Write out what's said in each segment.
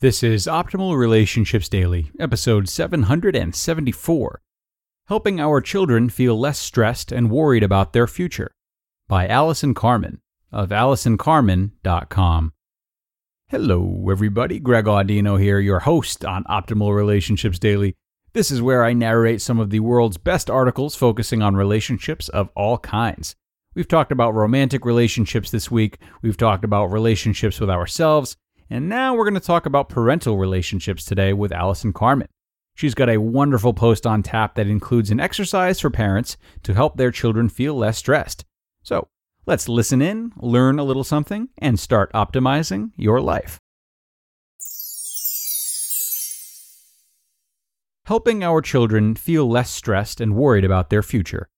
This is Optimal Relationships Daily, episode 774 Helping Our Children Feel Less Stressed and Worried About Their Future by Allison Carmen of AllisonCarmen.com. Hello, everybody. Greg Audino here, your host on Optimal Relationships Daily. This is where I narrate some of the world's best articles focusing on relationships of all kinds. We've talked about romantic relationships this week, we've talked about relationships with ourselves and now we're going to talk about parental relationships today with Allison Carmen. She's got a wonderful post on tap that includes an exercise for parents to help their children feel less stressed. So let's listen in, learn a little something, and start optimizing your life. Helping Our Children Feel Less Stressed and Worried About Their Future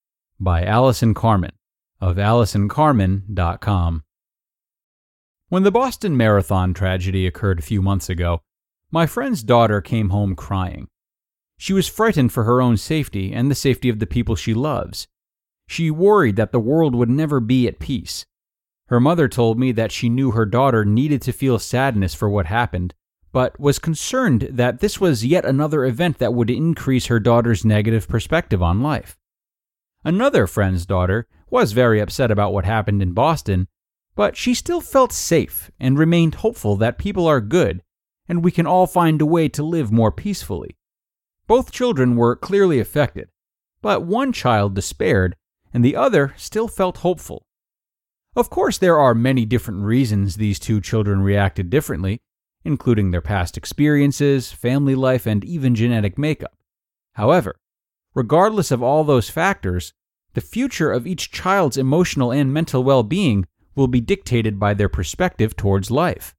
by Allison Carmen of AllisonCarmen.com. When the Boston Marathon tragedy occurred a few months ago, my friend's daughter came home crying. She was frightened for her own safety and the safety of the people she loves. She worried that the world would never be at peace. Her mother told me that she knew her daughter needed to feel sadness for what happened, but was concerned that this was yet another event that would increase her daughter's negative perspective on life. Another friend's daughter was very upset about what happened in Boston but she still felt safe and remained hopeful that people are good and we can all find a way to live more peacefully. Both children were clearly affected, but one child despaired and the other still felt hopeful. Of course, there are many different reasons these two children reacted differently, including their past experiences, family life, and even genetic makeup. However, regardless of all those factors, the future of each child's emotional and mental well being will be dictated by their perspective towards life.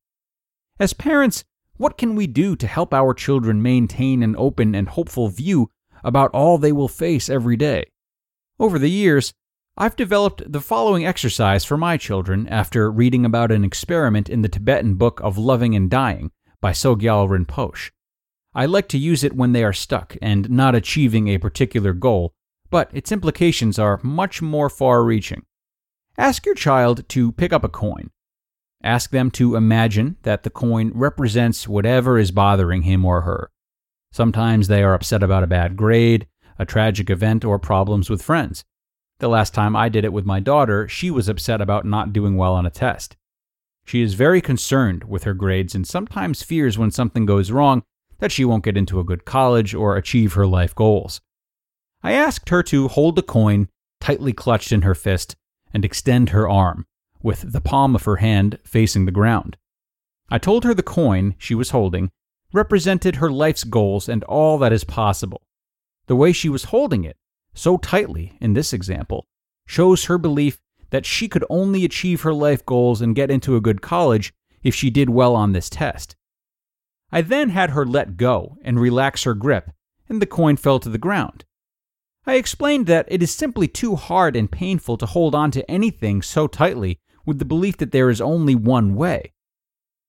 As parents, what can we do to help our children maintain an open and hopeful view about all they will face every day? Over the years, I've developed the following exercise for my children after reading about an experiment in the Tibetan Book of Living and Dying by Sogyal Rinpoche. I like to use it when they are stuck and not achieving a particular goal, but its implications are much more far reaching. Ask your child to pick up a coin. Ask them to imagine that the coin represents whatever is bothering him or her. Sometimes they are upset about a bad grade, a tragic event, or problems with friends. The last time I did it with my daughter, she was upset about not doing well on a test. She is very concerned with her grades and sometimes fears when something goes wrong that she won't get into a good college or achieve her life goals. I asked her to hold the coin tightly clutched in her fist and extend her arm, with the palm of her hand facing the ground. I told her the coin she was holding represented her life's goals and all that is possible. The way she was holding it, so tightly in this example, shows her belief that she could only achieve her life goals and get into a good college if she did well on this test. I then had her let go and relax her grip, and the coin fell to the ground. I explained that it is simply too hard and painful to hold on to anything so tightly with the belief that there is only one way.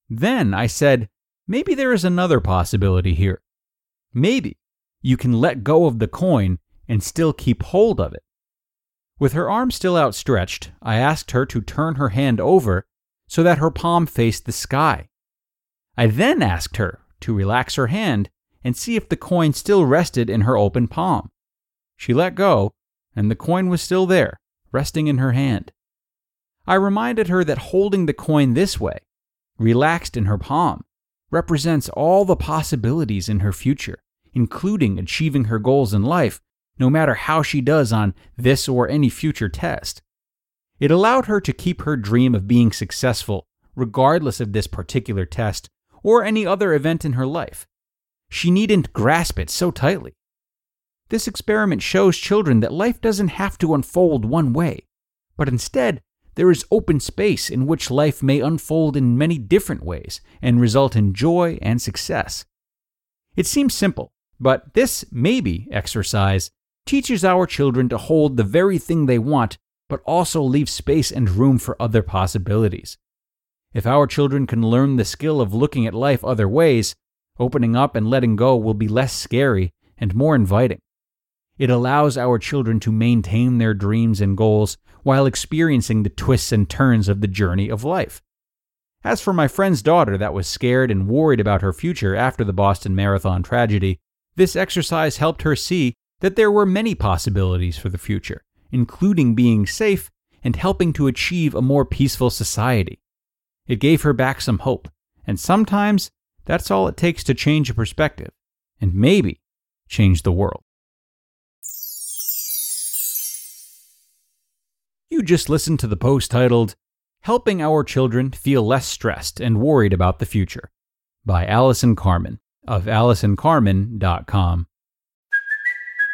Then I said, maybe there is another possibility here. Maybe you can let go of the coin and still keep hold of it. With her arm still outstretched, I asked her to turn her hand over so that her palm faced the sky. I then asked her to relax her hand and see if the coin still rested in her open palm. She let go, and the coin was still there, resting in her hand. I reminded her that holding the coin this way, relaxed in her palm, represents all the possibilities in her future, including achieving her goals in life, no matter how she does on this or any future test. It allowed her to keep her dream of being successful, regardless of this particular test or any other event in her life. She needn't grasp it so tightly. This experiment shows children that life doesn't have to unfold one way, but instead, there is open space in which life may unfold in many different ways and result in joy and success. It seems simple, but this maybe exercise teaches our children to hold the very thing they want, but also leave space and room for other possibilities. If our children can learn the skill of looking at life other ways, opening up and letting go will be less scary and more inviting. It allows our children to maintain their dreams and goals while experiencing the twists and turns of the journey of life. As for my friend's daughter that was scared and worried about her future after the Boston Marathon tragedy, this exercise helped her see that there were many possibilities for the future, including being safe and helping to achieve a more peaceful society. It gave her back some hope, and sometimes that's all it takes to change a perspective, and maybe change the world. You just listened to the post titled, Helping Our Children Feel Less Stressed and Worried About the Future by Allison Carmen of AllisonCarmen.com.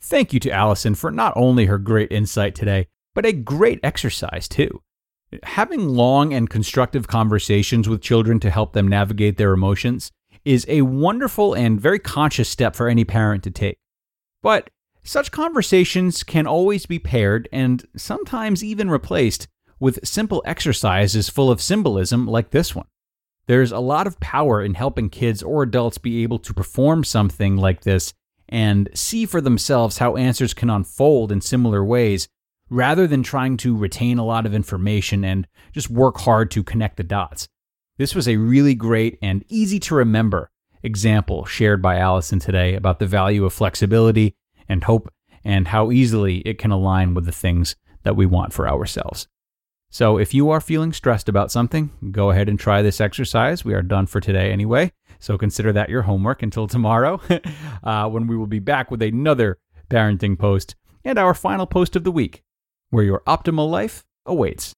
Thank you to Allison for not only her great insight today, but a great exercise too. Having long and constructive conversations with children to help them navigate their emotions is a wonderful and very conscious step for any parent to take. But such conversations can always be paired and sometimes even replaced with simple exercises full of symbolism like this one. There's a lot of power in helping kids or adults be able to perform something like this and see for themselves how answers can unfold in similar ways rather than trying to retain a lot of information and just work hard to connect the dots. This was a really great and easy to remember example shared by Allison today about the value of flexibility and hope and how easily it can align with the things that we want for ourselves. So, if you are feeling stressed about something, go ahead and try this exercise. We are done for today anyway. So, consider that your homework until tomorrow, uh, when we will be back with another parenting post and our final post of the week, where your optimal life awaits.